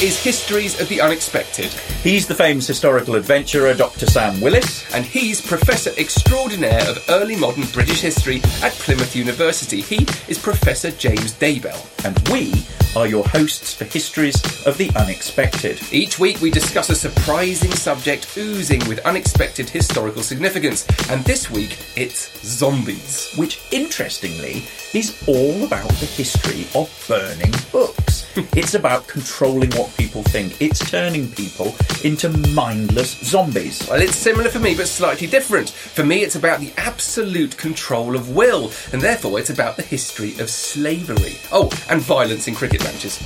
is Histories of the Unexpected, He's the famous historical adventurer Dr. Sam Willis. and he's Professor Extraordinaire of Early Modern British History at Plymouth University. He is Professor James Daybell. And we are your hosts for Histories of the Unexpected. Each week we discuss a surprising subject oozing with unexpected historical significance, and this week it's zombies. Which, interestingly, is all about the history of burning books. It's about controlling what people think. It's turning people into mindless zombies. Well, it's similar for me, but slightly different. For me, it's about the absolute control of will, and therefore it's about the history of slavery. Oh, and violence in cricket matches.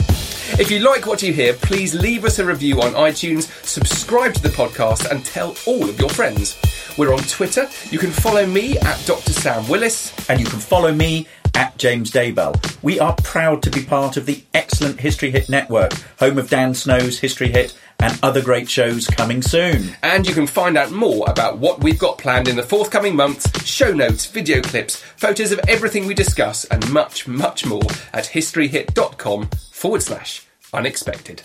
If you like what you hear, please leave us a review on iTunes, subscribe to the podcast, and tell all of your friends. We're on Twitter. You can follow me at Dr. Sam Willis. And you can follow me at James Daybell. We are proud to be part of the excellent History Hit Network, home of Dan Snow's History Hit and other great shows coming soon. And you can find out more about what we've got planned in the forthcoming months, show notes, video clips, photos of everything we discuss, and much, much more at historyhit.com forward slash unexpected.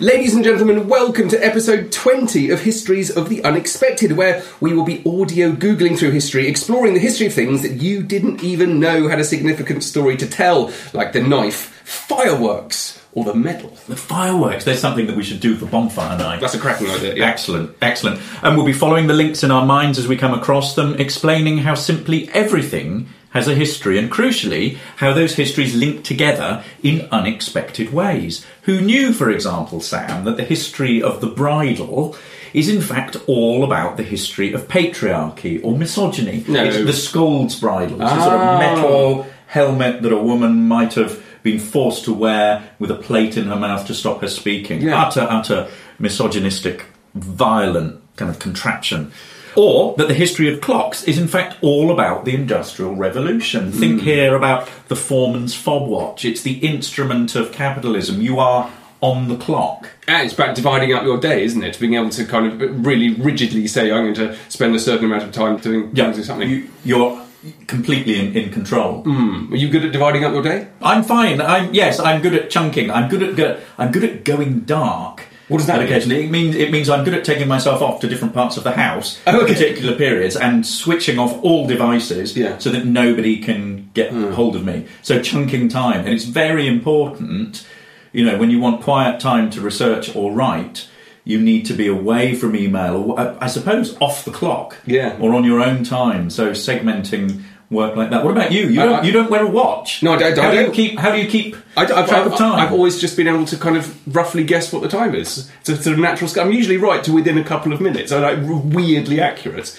Ladies and gentlemen, welcome to episode 20 of Histories of the Unexpected, where we will be audio Googling through history, exploring the history of things that you didn't even know had a significant story to tell, like the knife, fireworks, or the medal. The fireworks, there's something that we should do for bonfire night. That's a cracking idea, yeah. Excellent, excellent. And we'll be following the links in our minds as we come across them, explaining how simply everything has a history and crucially how those histories link together in unexpected ways. Who knew, for example, Sam, that the history of the bridle is in fact all about the history of patriarchy or misogyny? No. It's the scold's bridle. It's a sort Ah. of metal helmet that a woman might have been forced to wear with a plate in her mouth to stop her speaking. Yeah. Utter, utter misogynistic, violent kind of contraption. Or that the history of clocks is in fact all about the Industrial Revolution. Think hmm. here about the foreman's fob watch. It's the instrument of capitalism. You are on the clock. And it's about dividing up your day, isn't it? Being able to kind of really rigidly say, I'm going to spend a certain amount of time doing, doing something. You, you're completely in, in control. Hmm. Are you good at dividing up your day? I'm fine. I'm yes. I'm good at chunking. I'm good at go, I'm good at going dark. What does that mean? It means it means I'm good at taking myself off to different parts of the house Oh, at okay. particular periods and switching off all devices Yeah. So that nobody can get hold of me. So chunking time, and it's very important. You know, when you want quiet time to research or write, you need to be away from email, or uh, I suppose off the clock, Yeah. or on your own time. So segmenting work like that. What about you? You I- don't. I- you don't wear a watch. No, I don't- I How do you don't. keep? How do you keep I, have track of time? I've always just been able to kind of roughly guess what the time is. It's a sort of natural. I'm usually right to within a couple of minutes. I'm like weirdly accurate.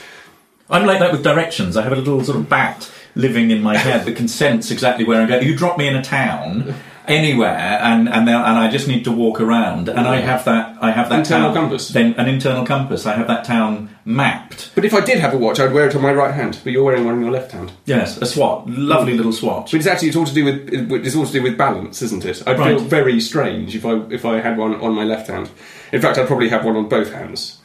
I'm like that with directions. I have a little sort of bat living in my head that can sense exactly where I'm going. You drop me in a town, anywhere, and and then, and I just need to walk around, and I have that I have that Internal town- compass. Then an internal compass. I have that town mapped. But if I did have a watch, I'd wear it on my right hand. But you're wearing one on your left hand. Yes, a swatch, lovely little swatch. But it's actually it's all to do with it's all to do with balance, isn't it? I'd Right. feel very strange if I if I had one on my left hand. In fact, I'd probably have one on both hands.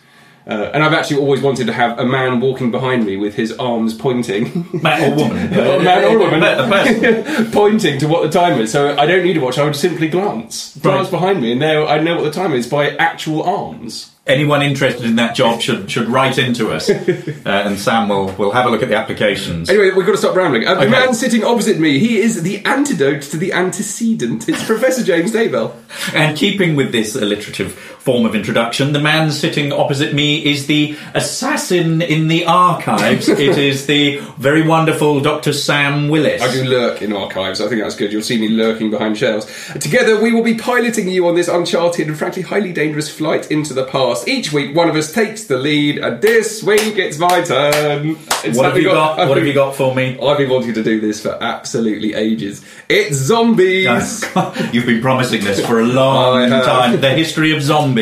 Uh, and I've actually always wanted to have a man walking behind me with his arms pointing, Man or woman, man or woman. Pointing to what the time is. So I don't need a watch. I would simply glance, glance behind me, and now I know what the time is by actual arms. Anyone interested in that job should should write into us, uh, and Sam will will have a look at the applications. Anyway, we've got to stop rambling. Uh, The Okay. man sitting opposite me, he is the antidote to the antecedent. It's Professor James Daybell. And keeping with this alliterative form of introduction, the man sitting opposite me is the assassin in the archives. it is the very wonderful Dr. Sam Willis. I do lurk in archives. I think that's good. You'll see me lurking behind shelves. Together, we will be piloting you on this uncharted and frankly highly dangerous flight into the past. Each week, one of us takes the lead, and this week it's my turn. It's What have you got? I've What have you got for me? I've been wanting to do this for absolutely ages. It's zombies. You've been promising this for a long time. The history of zombies.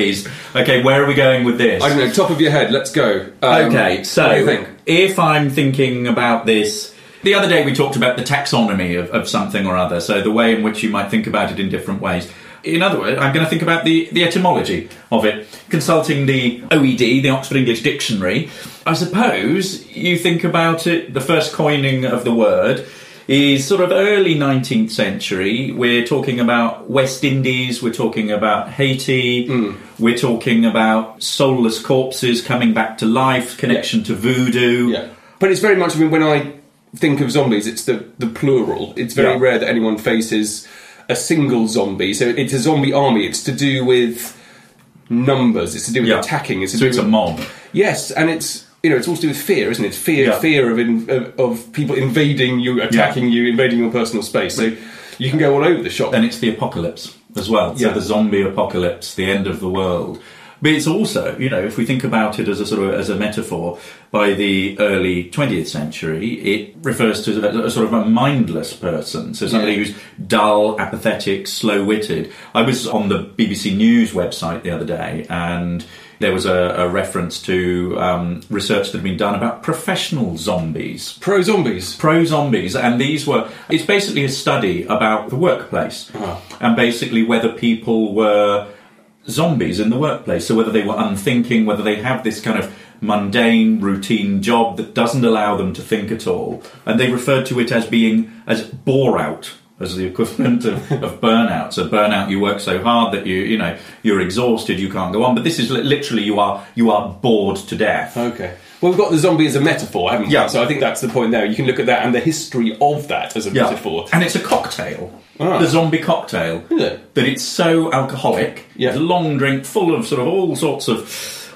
Okay, where are we going with this? I don't know. Top of your head. Let's go. Um, Okay, so what do you think? if I'm thinking about this, the other day we talked about the taxonomy of, of something or other, so the way in which you might think about it in different ways. In other words, I'm going to think about the, the etymology of it. Consulting the OED, the Oxford English Dictionary, I suppose you think about it, the first coining of the word is sort of early 19th century. We're talking about West Indies, we're talking about Haiti, Hmm. we're talking about soulless corpses coming back to life, connection to voodoo. Yeah, but it's very much. I mean, when I think of zombies, it's the the plural. It's very Yeah. rare that anyone faces a single zombie. So it's a zombie army. It's to do with numbers. It's to do with Yeah. attacking. It's to So do it's a mob. Yes, and it's you know it's all to do with fear, isn't it? Fear, Yeah. fear of, in, of of people invading you, attacking you, invading your personal space. So you can go all over the shop. And it's the apocalypse as well. So Yeah. the zombie apocalypse, the end of the world. But it's also, you know, if we think about it as a sort of as a metaphor, by the early 20th century, it refers to a, a sort of a mindless person. So somebody Yeah. who's dull, apathetic, slow-witted. I was on the BBC News website the other day, and there was a, a reference to um, research that had been done about professional zombies Pro zombies. pro zombies, and these were. It's basically a study about the workplace, and basically whether people were zombies in the workplace. So whether they were unthinking, whether they have this kind of mundane, routine job that doesn't allow them to think at all, and they referred to it as being as bore out. As the equivalent of, of burnout. So burnout, you work so hard that you, you know, you're exhausted, you can't go on. But this is li- literally you are you are bored to death. Okay. Well, we've got the zombie as a metaphor, haven't we? Yeah. So I think that's the point there. You can look at that and the history of that as a metaphor. And it's a cocktail. Ah. The zombie cocktail. Is it? That it's so alcoholic. Yeah. It's a long drink full of sort of all sorts of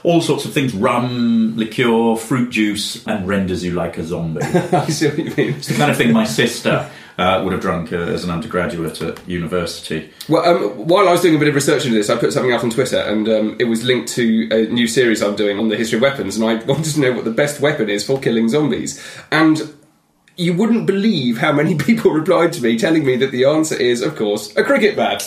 all sorts of things, rum, liqueur, fruit juice, and renders you like a zombie. I see what you mean. It's the kind of thing my sister uh, would have drunk uh, as an undergraduate at university. Well, um, while I was doing a bit of research into this, I put something out on Twitter, and um, it was linked to a new series I'm doing on the history of weapons, and I wanted to know what the best weapon is for killing zombies. And you wouldn't believe how many people replied to me telling me that the answer is, of course, a cricket bat.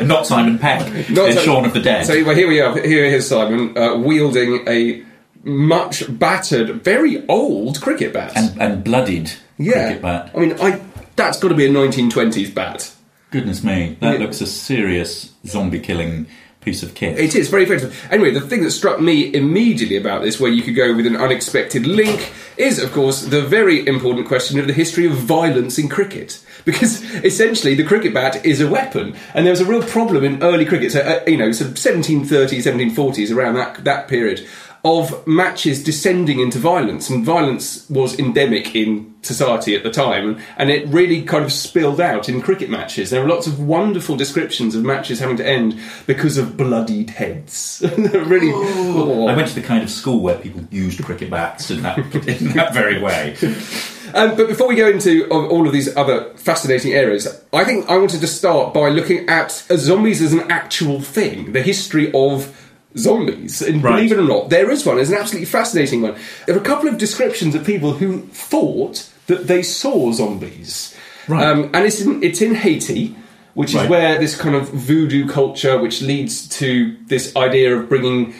Not Simon Pegg, Not in so- Shaun of the Dead. So well, here we are. Here is Simon uh, wielding a much battered, very old cricket bat. and, and bloodied yeah, cricket bat. I mean, I that's got to be a 1920s bat. Goodness me, that Yeah. looks a serious zombie killing piece of kit. It is very effective. Anyway, the thing that struck me immediately about this, where you could go with an unexpected link, is of course the very important question of the history of violence in cricket. Because essentially, the cricket bat is a weapon, and there was a real problem in early cricket. So, uh, you know, so 1730s, 1740s, around that that period, of matches descending into violence, and violence was endemic in society at the time, and it really kind of spilled out in cricket matches. There are lots of wonderful descriptions of matches having to end because of bloodied heads. Really, Oh. I went to the kind of school where people used cricket bats in that in that very way. Um, but before we go into uh, all of these other fascinating areas, I think I wanted to start by looking at zombies as an actual thing, the history of zombies. And Right. believe it or not, there is one. It's an absolutely fascinating one. There are a couple of descriptions of people who thought that they saw zombies. Right. Um, and it's in, it's in Haiti. which is Right. where this kind of voodoo culture, which leads to this idea of bringing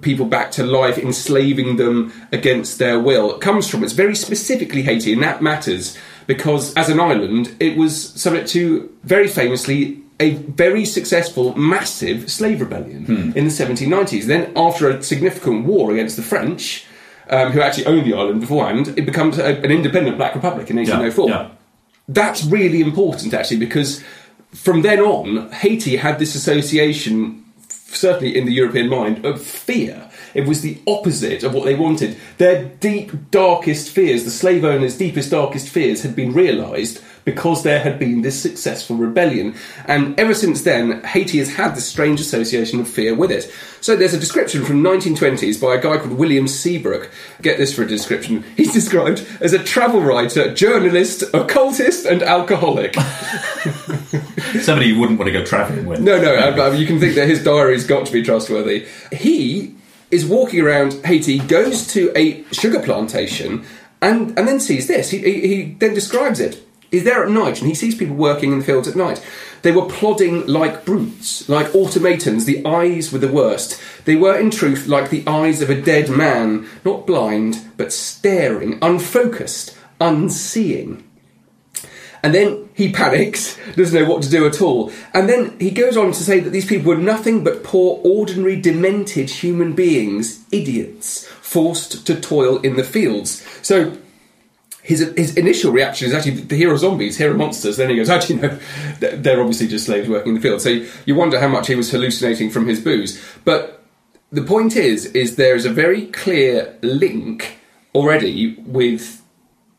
people back to life, enslaving them against their will, comes from. It's very specifically Haiti, and that matters because as an island, it was subject to very famously a very successful, massive slave rebellion in the 1790s. Then, after a significant war against the French, um, who actually owned the island beforehand, it becomes a, an independent black republic in 1804 yeah. that's really important actually because from then on haiti had this association certainly in the european mind of fear it was the opposite of what they wanted. Their deep darkest fears the slave owners deepest darkest fears had been realized because there had been this successful rebellion. And ever since then haiti has had this strange association of fear with it. So there's a description from 1920s by a guy called william seabrook. Get this for a description. He's described as a travel writer journalist occultist and alcoholic. Somebody you wouldn't want to go travelling with. no, no, uh, you can think that his diary's got to be trustworthy. He is walking around Haiti, goes to a sugar plantation, and, and then sees this. He, he, he then describes it. He's there at night and he sees people working in the fields at night. They were plodding like brutes, like automatons. The eyes were the worst. They were, in truth, like the eyes of a dead man, not blind, but staring, unfocused, unseeing. And then he panics, doesn't know what to do at all. And then he goes on to say that these people were nothing but poor, ordinary, demented human beings, idiots, forced to toil in the fields. So his, his initial reaction is actually, here are zombies, here are monsters. Then he goes, actually, no, they're obviously just slaves working in the field. So you wonder how much he was hallucinating from his booze. But the point is, is there is a very clear link already with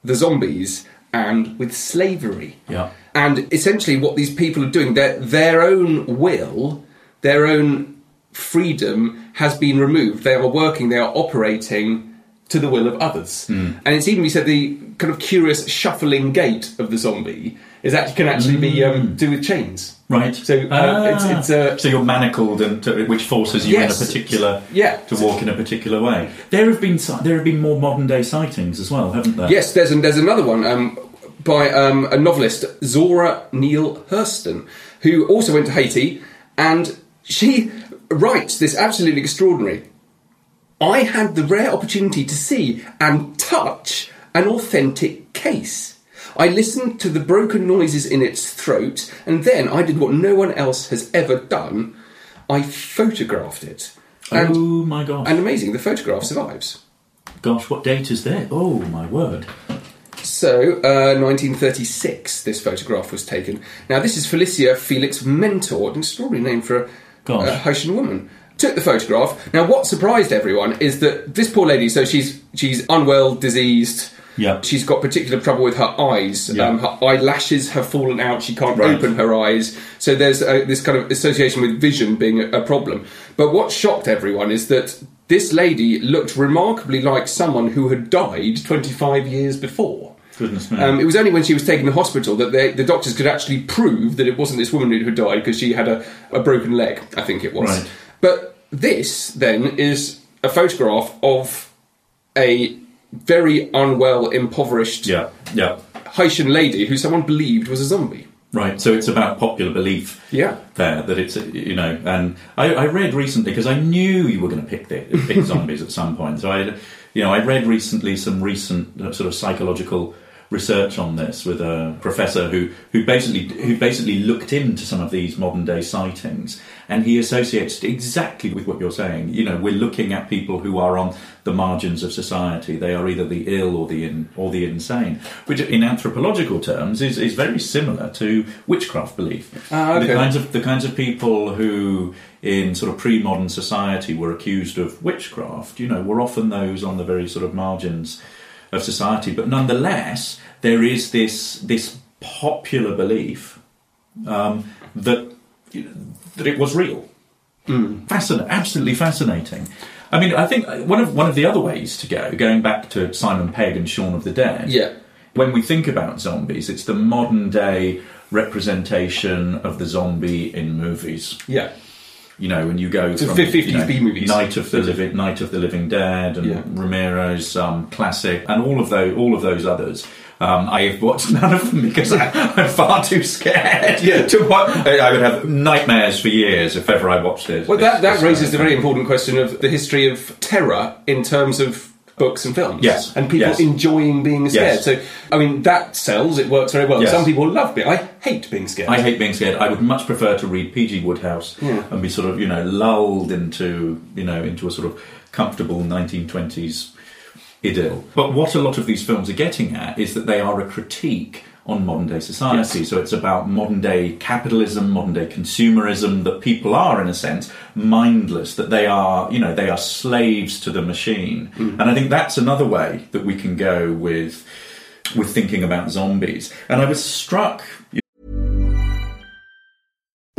the zombies and with slavery. Yeah. And essentially, what these people are doing, their their own will, their own freedom has been removed. They are working, they are operating to the will of others. And it's even, we said, the kind of curious shuffling gait of the zombie is actually can actually be um, do with chains. Right. So, uh, Ah. it's- it's, uh, so you're manacled, and to, which forces you Yes. in a particular Yeah. to walk in a particular way. There have been there have been more modern day sightings as well, haven't there? Yes, there's there's another one um, by um, a novelist, Zora Neale Hurston, who also went to Haiti, and she writes this absolutely extraordinary. I had the rare opportunity to see and touch an authentic case. I listened to the broken noises in its throat, and then I did what no one else has ever done. I photographed it. And, oh my gosh! and amazing, the photograph survives. Gosh, what date is there? Oh my word! So, uh, 1936, this photograph was taken. Now, this is Felicia Felix Mentor, an extraordinary name for a, Gosh. a Haitian woman. Took the photograph. Now, what surprised everyone is that this poor lady, so she's she's unwell, diseased. Yeah. She's got particular trouble with her eyes. Yeah. Um, her eyelashes have fallen out. She can't Right. open her eyes. So there's uh, this kind of association with vision being a, a problem. But what shocked everyone is that this lady looked remarkably like someone who had died 25 years before. Goodness me! Um, it was only when she was taken to hospital that they, the doctors could actually prove that it wasn't this woman who had died because she had a, a broken leg, I think it was. Right. But this, then, is a photograph of a very unwell, impoverished yeah, yeah. Haitian lady who someone believed was a zombie. Right, so it's about popular belief. Yeah. there that it's you know, and I, I read recently because I knew you were going to pick the, pick zombies at some point. So I, you know, I read recently some recent uh, sort of psychological research on this with a professor who who basically who basically looked into some of these modern day sightings, and he associates exactly with what you're saying. You know, we're looking at people who are on the margins of society. They are either the ill or the in, or the insane, which in anthropological terms is, is very similar to witchcraft belief. Ah, okay. The kinds of the kinds of people who in sort of pre-modern society were accused of witchcraft, you know, were often those on the very sort of margins of society. But nonetheless, there is this this popular belief um, that that it was real. Fascinating, absolutely fascinating. I mean, I think one of one of the other ways to go, going back to Simon Pegg and Shaun of the Dead. Yeah. When we think about zombies, it's the modern day representation of the zombie in movies. Yeah. You know, when you go from 50s you know, B movies. Night of the Living, Night of the Living Dead, and Yeah. Romero's um, classic, and all of those, all of those others. Um, I have watched none of them because I, I'm far too scared. Yeah. to watch. I I would have nightmares for years if ever I watched it. Well, that, that raises the very important question of the history of terror in terms of books and films. Yes. And people Yes. enjoying being scared. Yes. So, I mean, that sells, it works very well. Yes. Some people love being, I hate being scared. I hate being scared. I would much prefer to read P.G. Wodehouse and be sort of, you know, lulled into, you know, into a sort of comfortable 1920s idyll. But what a lot of these films are getting at is that they are a critique on modern day society. So it's about modern day capitalism, modern day consumerism, that people are, in a sense, mindless, that they are, you know, they are slaves to the machine. Mm-hmm. And I think that's another way that we can go with with thinking about zombies. And I was struck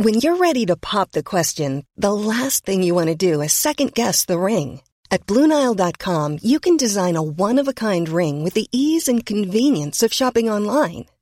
When you're ready to pop the question, the last thing you want to do is second guess the ring. At Bluenile.com, you can design a one of a kind ring with the ease and convenience of shopping online.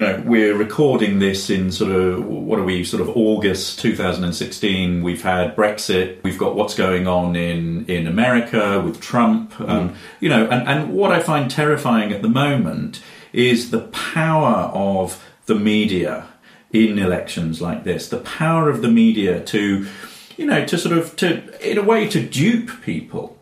Know, we're recording this in sort of what are we sort of August 2016. We've had Brexit. We've got what's going on in in America with Trump. Um, you know, and and what I find terrifying at the moment is the power of the media in elections like this. The power of the media to, you know, to sort of to in a way to dupe people.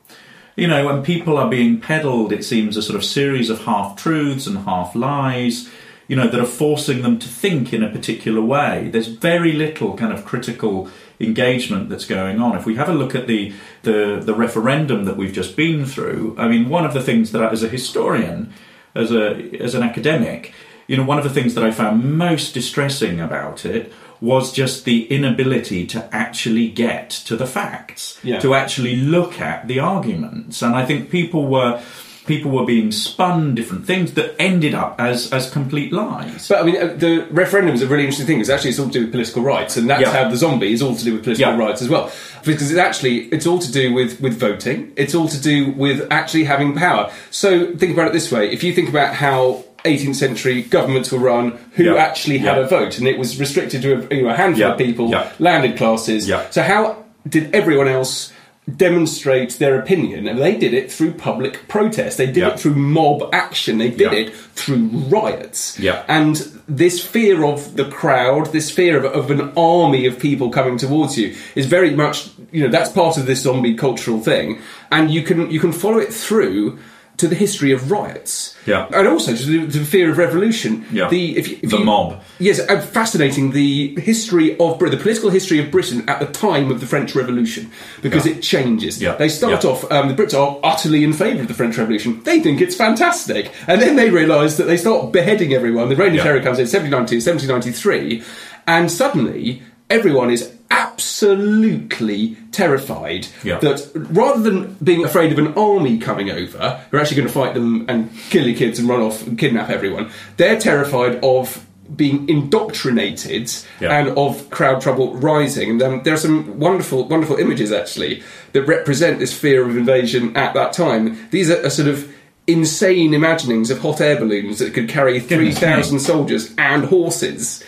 You know, when people are being peddled, it seems a sort of series of half truths and half lies you know, that are forcing them to think in a particular way. There's very little kind of critical engagement that's going on. If we have a look at the, the, the referendum that we've just been through, I mean, one of the things that I, as a historian, as a as an academic, you know, one of the things that I found most distressing about it was just the inability to actually get to the facts, Yeah. to actually look at the arguments. And I think people were people were being spun different things that ended up as as complete lies. But I mean, uh, the referendum is a really interesting thing. It's actually it's all to do with political rights, and that's Yeah. how the zombie is all to do with political Yeah. rights as well. Because it's actually it's all to do with with voting. It's all to do with actually having power. So think about it this way: if you think about how 18th century governments were run, who Yeah. actually had a vote, and it was restricted to a, you know, a handful of people, landed classes. So how did everyone else? Demonstrate their opinion and they did it through public protest they did Yeah. it through mob action they did Yeah. it through riots Yeah. and this fear of the crowd, this fear of, of an army of people coming towards you, is very much you know that's part of this zombie cultural thing, and you can you can follow it through to the history of riots, Yeah. and also to the, to the fear of revolution. Yeah. the if, you- if The you- mob. Yes, uh, fascinating. The history of the political history of Britain at the time of the French Revolution, because Yeah. it changes. Yeah. They start Yeah. off. Um, the Brits are utterly in favour of the French Revolution. They think it's fantastic, and then they realise that they start beheading everyone. The Reign of. Terror comes in 1792, 1793, and suddenly everyone is absolutely terrified Yeah. that rather than being afraid of an army coming over, who are actually going to fight them and kill your kids and run off and kidnap everyone, they're terrified of being indoctrinated Yeah. and of crowd trouble rising. And um, there are some wonderful, wonderful images actually that represent this fear of invasion at that time. These are, are sort of insane imaginings of hot air balloons that could carry three Goodness me. thousand soldiers and horses.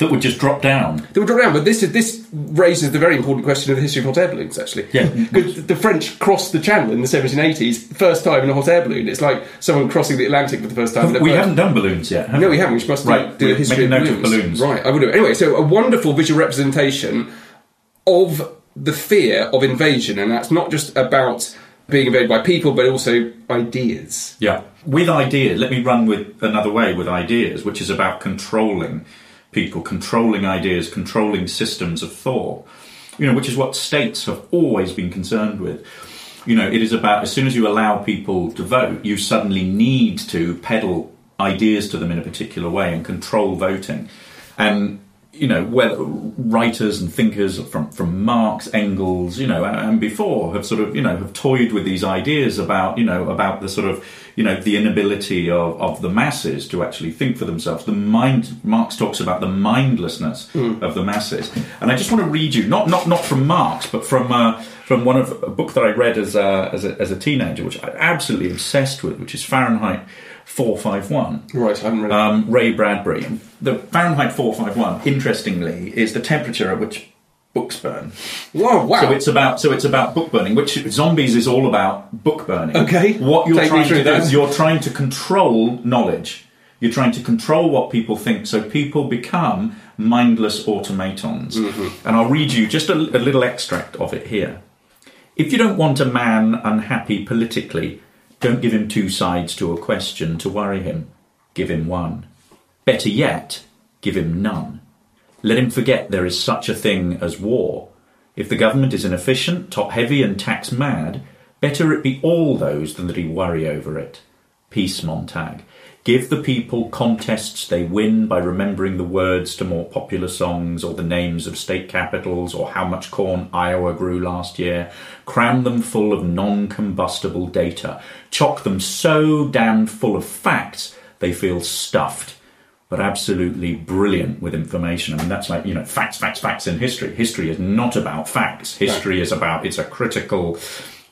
That would just drop down. They would drop down, but this is, this raises the very important question of the history of hot air balloons. Actually, Yeah. because the French crossed the Channel in the 1780s, first time in a hot air balloon. It's like someone crossing the Atlantic for the first time. We haven't done balloons yet. have No, we haven't. We must do- Right, do, we'll a history make a of note of balloons. balloons. Right, I will do. Anyway, so a wonderful visual representation of the fear of invasion, and that's not just about being invaded by people, but also ideas. Yeah. With ideas, let me run with another way with ideas, which is about controlling people, controlling ideas, controlling systems of thought. You know, which is what states have always been concerned with. You know, it is about as soon as you allow people to vote, you suddenly need to peddle ideas to them in a particular way and control voting. And you know, whether writers and thinkers from from Marx, Engels, you know, and before have sort of you know have toyed with these ideas about you know about the sort of you know the inability of, of the masses to actually think for themselves. The mind Marx talks about the mindlessness Hmm. of the masses, and I just want to read you not not not from Marx, but from uh, from one of a book that I read as a, as a as a teenager, which I'm absolutely obsessed with, which is Fahrenheit. 451 Right, I haven't read um, Ray Bradbury. The Fahrenheit 451, interestingly, is the temperature at which books burn. Whoa, wow. So it's about so it's about book burning, which zombies is all about book burning. Okay. What you're Take trying to do that. is you're trying to control knowledge. You're trying to control what people think, so people become mindless automatons. Mm-hmm. And I'll read you just a, a little extract of it here. If you don't want a man unhappy politically, don't give him two sides to a question to worry him. Give him one. Better yet, give him none. Let him forget there is such a thing as war. If the government is inefficient, top heavy, and tax mad, better it be all those than that he worry over it. Peace, Montag. Give the people contests they win by remembering the words to more popular songs or the names of state capitals or how much corn Iowa grew last year. Cram them full of non combustible data. Chock them so damned full of facts they feel stuffed but absolutely brilliant with information. I mean, that's like, you know, facts, facts, facts in history. History is not about facts. History is about, it's a critical,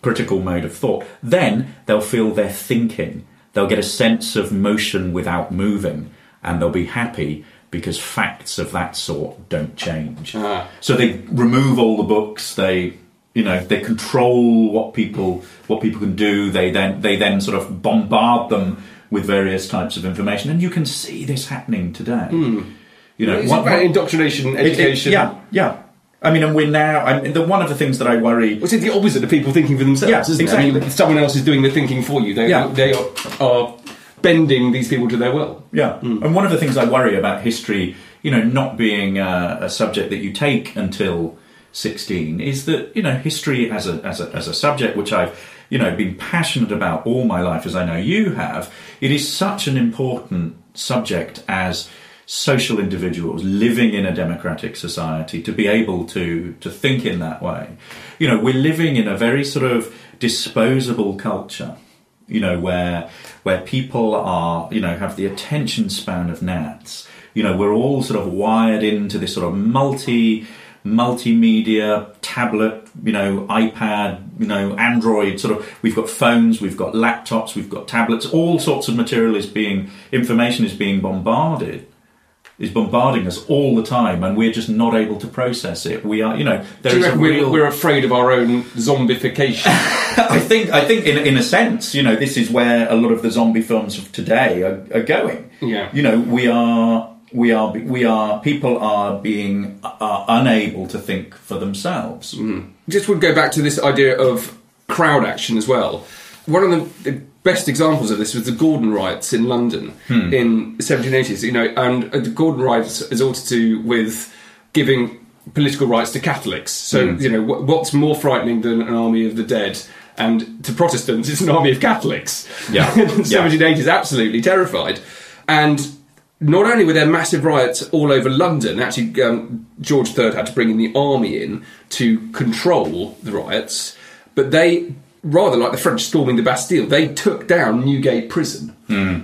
critical mode of thought. Then they'll feel they're thinking. They'll get a sense of motion without moving and they'll be happy because facts of that sort don't change. Ah. So they remove all the books, they, you know, they control what people, what people can do. They then, they then sort of bombard them with various types of information, and you can see this happening today. Hmm. You know, It's one- about one- indoctrination, it- it- education. yeah, yeah. I mean, and we're now. I mean, the, one of the things that I worry. Well, it's the opposite of people thinking for themselves, Yeah, isn't it? I exactly. mean, someone else is doing the thinking for you. They, Yeah. they are, are bending these people to their will. Yeah, hmm. and one of the things I worry about history, you know, not being a, a subject that you take until sixteen, is that you know history as a as a as a subject which I've you know been passionate about all my life, as I know you have. It is such an important subject as social individuals living in a democratic society to be able to to think in that way. You know, we're living in a very sort of disposable culture you know, where where people are, you know, have the attention span of gnats. You know, we're all sort of wired into this sort of multi multimedia tablet, you know, iPad, you know, Android sort of we've got phones, we've got laptops, we've got tablets, all sorts of material is being information is being bombarded is bombarding us all the time and we're just not able to process it. We are, you know, there you is a we're, real we're afraid of our own zombification? I think I think in in a sense, you know, this is where a lot of the zombie films of today are, are going. Yeah. You know, we are we are we are people are being are unable to think for themselves. Mm-hmm. just would go back to this idea of crowd action as well. One of the, the best examples of this was the Gordon riots in London hmm. in the 1780s. You know, and uh, the Gordon riots is all to do with giving political rights to Catholics. So hmm. you know, wh- what's more frightening than an army of the dead? And to Protestants, it's an army of Catholics. Yeah. the Yeah. 1780s, absolutely terrified. And not only were there massive riots all over London, actually, um, George III had to bring in the army in to control the riots, but they, rather like the French storming the Bastille, they took down Newgate Prison.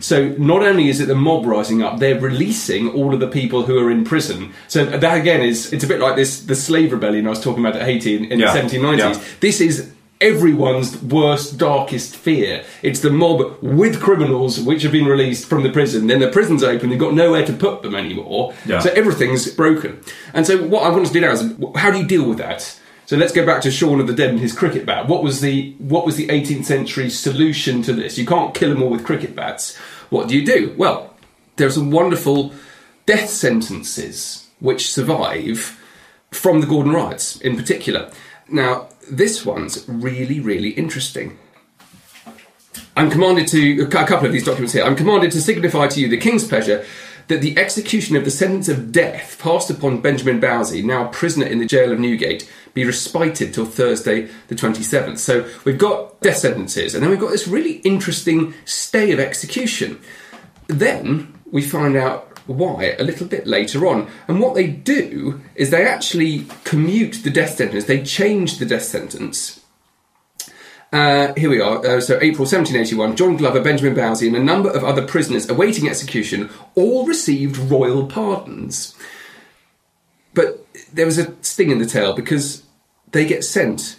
So not only is it the mob rising up, they're releasing all of the people who are in prison. So that again is it's a bit like this the slave rebellion I was talking about at Haiti in, in Yeah. the 1790s. Yeah. This is everyone's worst, darkest fear. It's the mob with criminals which have been released from the prison. Then the prison's open, they've got nowhere to put them anymore. Yeah. So everything's broken. And so what I want to do now is how do you deal with that? So let's go back to Shaun of the Dead and his cricket bat. What was the what was the 18th century solution to this? You can't kill them all with cricket bats. What do you do? Well, there are some wonderful death sentences which survive from the Gordon riots in particular. Now, this one's really, really interesting. I'm commanded to a couple of these documents here. I'm commanded to signify to you the king's pleasure that the execution of the sentence of death passed upon Benjamin Bowsey, now prisoner in the jail of Newgate, be respited till Thursday the 27th. So we've got death sentences, and then we've got this really interesting stay of execution. Then we find out why a little bit later on. And what they do is they actually commute the death sentence, they change the death sentence. Uh, here we are. Uh, so, April 1781, John Glover, Benjamin Bowsey, and a number of other prisoners awaiting execution all received royal pardons. But there was a sting in the tail because they get sent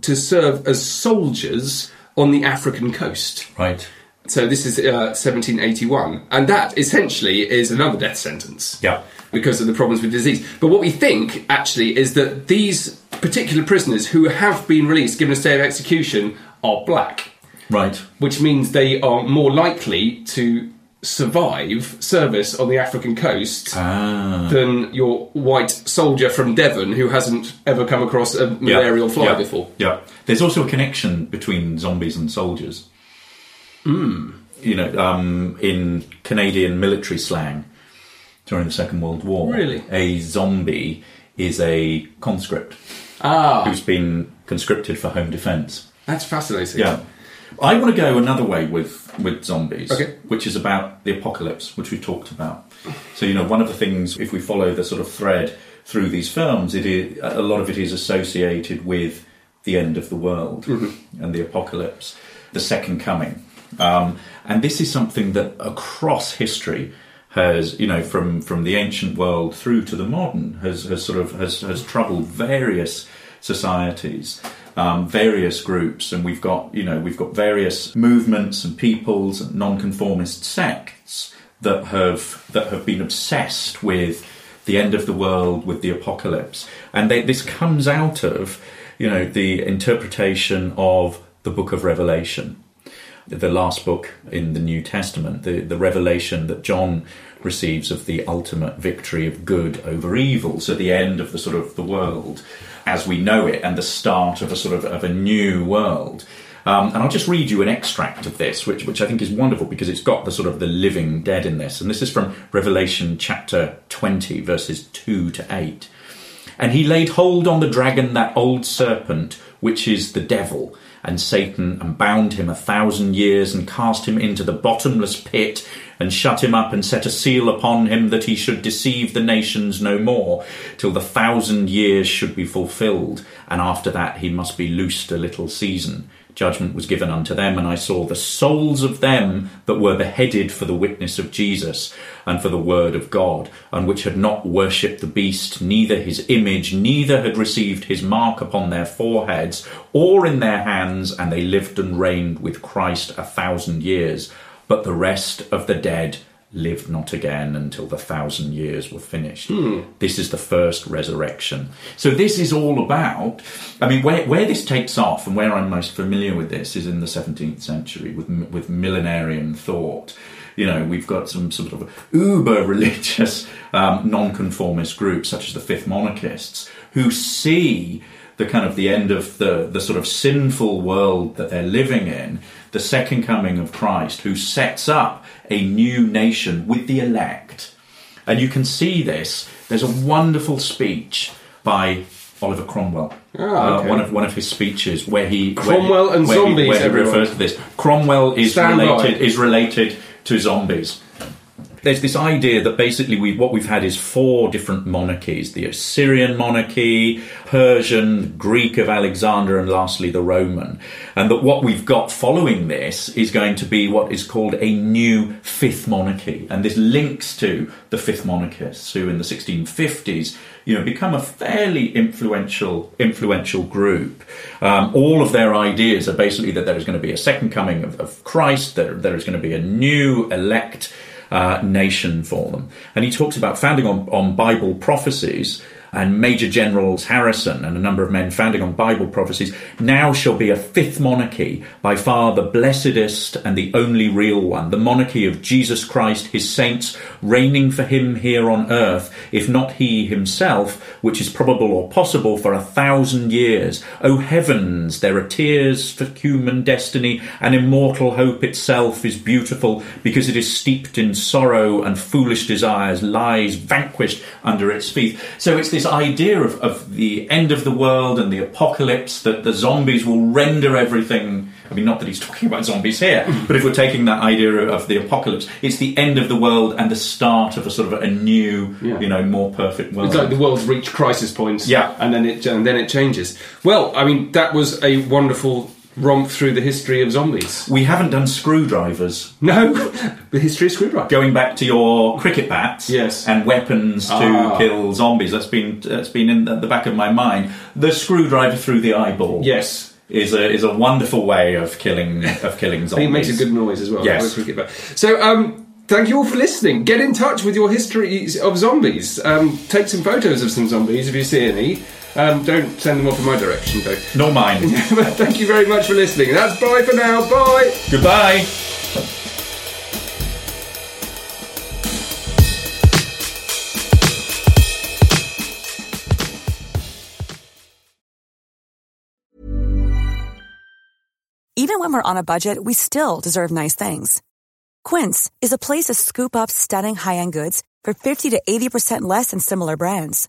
to serve as soldiers on the African coast. Right. So this is uh, 1781, and that essentially is another death sentence. Yeah. Because of the problems with disease. But what we think actually is that these particular prisoners who have been released, given a stay of execution, are black, Right. which means they are more likely to survive service on the African coast Ah. than your white soldier from Devon who hasn't ever come across a malarial fly yeah. before. Yeah. There's also a connection between zombies and soldiers. Hmm. You know, um, in Canadian military slang during the Second World War, Really? a zombie is a conscript Ah, who's been conscripted for home defence. that's fascinating. Yeah. I want to go another way with, with zombies, Okay. which is about the apocalypse, which we talked about. So, you know, one of the things, if we follow the sort of thread through these films, it is, a lot of it is associated with the end of the world and the apocalypse, the second coming. Um, and this is something that across history has, you know, from, from the ancient world through to the modern, has, has sort of has, has troubled various societies, um, various groups, and we've got, you know, we've got various movements and peoples and nonconformist sects that have that have been obsessed with the end of the world, with the apocalypse, and they, this comes out of, you know, the interpretation of the Book of Revelation the last book in the New Testament, the, the revelation that John receives of the ultimate victory of good over evil, so the end of the sort of the world as we know it and the start of a sort of, of a new world. Um, and I'll just read you an extract of this, which, which I think is wonderful because it's got the sort of the living dead in this. And this is from Revelation chapter 20, verses 2 to 8. And he laid hold on the dragon, that old serpent, which is the devil and Satan, and bound him a thousand years, and cast him into the bottomless pit, and shut him up, and set a seal upon him that he should deceive the nations no more, till the thousand years should be fulfilled, and after that he must be loosed a little season. Judgment was given unto them, and I saw the souls of them that were beheaded for the witness of Jesus and for the word of God, and which had not worshipped the beast, neither his image, neither had received his mark upon their foreheads or in their hands, and they lived and reigned with Christ a thousand years. But the rest of the dead lived not again until the thousand years were finished. This is the first resurrection. So this is all about. I mean, where where this takes off and where I'm most familiar with this is in the 17th century with with millenarian thought. You know, we've got some sort of uber religious um, nonconformist groups such as the Fifth Monarchists who see the kind of the end of the, the sort of sinful world that they're living in, the second coming of Christ, who sets up a new nation with the elect. And you can see this. There's a wonderful speech by Oliver Cromwell. Ah, okay. uh, one of one of his speeches where he where Cromwell he- and where he- zombies, where he refers to this. Cromwell is Stand by. related is related to zombies there's this idea that basically we, what we've had is four different monarchies the Assyrian monarchy, Persian, Greek of Alexander, and lastly the Roman. And that what we've got following this is going to be what is called a new fifth monarchy. And this links to the fifth monarchists who in the 1650s you know, become a fairly influential influential group. Um, all of their ideas are basically that there is going to be a second coming of, of Christ, there, there is going to be a new elect uh, nation for them. And he talks about founding on, on Bible prophecies. And Major Generals Harrison and a number of men founding on Bible prophecies, now shall be a fifth monarchy, by far the blessedest and the only real one, the monarchy of Jesus Christ, his saints, reigning for him here on earth, if not he himself, which is probable or possible for a thousand years. O heavens, there are tears for human destiny, and immortal hope itself is beautiful because it is steeped in sorrow and foolish desires, lies vanquished under its feet. So it's this idea of, of the end of the world and the apocalypse that the zombies will render everything. I mean, not that he's talking about zombies here, hmm. but if we're taking that idea of the apocalypse, it's the end of the world and the start of a sort of a new, Yeah. you know, more perfect world. It's like the world's reached crisis points, Yeah. and then it and then it changes. Well, I mean, that was a wonderful romp through the history of zombies. we haven't done screwdrivers. No, the history of screwdrivers. Going back to your cricket bats, Yes. and weapons to Ah. kill zombies. That's been that's been in the, the back of my mind. The screwdriver through the eyeball. Yes. is a is a wonderful way of killing of killing zombies. it makes a good noise as well. Yes. cricket bat. So, um, thank you all for listening. Get in touch with your histories of zombies. Um, take some photos of some zombies if you see any. Um, don't send them off in my direction, though. Nor mine. thank you very much for listening. That's bye for now. Bye. Goodbye. Even when we're on a budget, we still deserve nice things. Quince is a place to scoop up stunning high-end goods for 50 to 80% less than similar brands.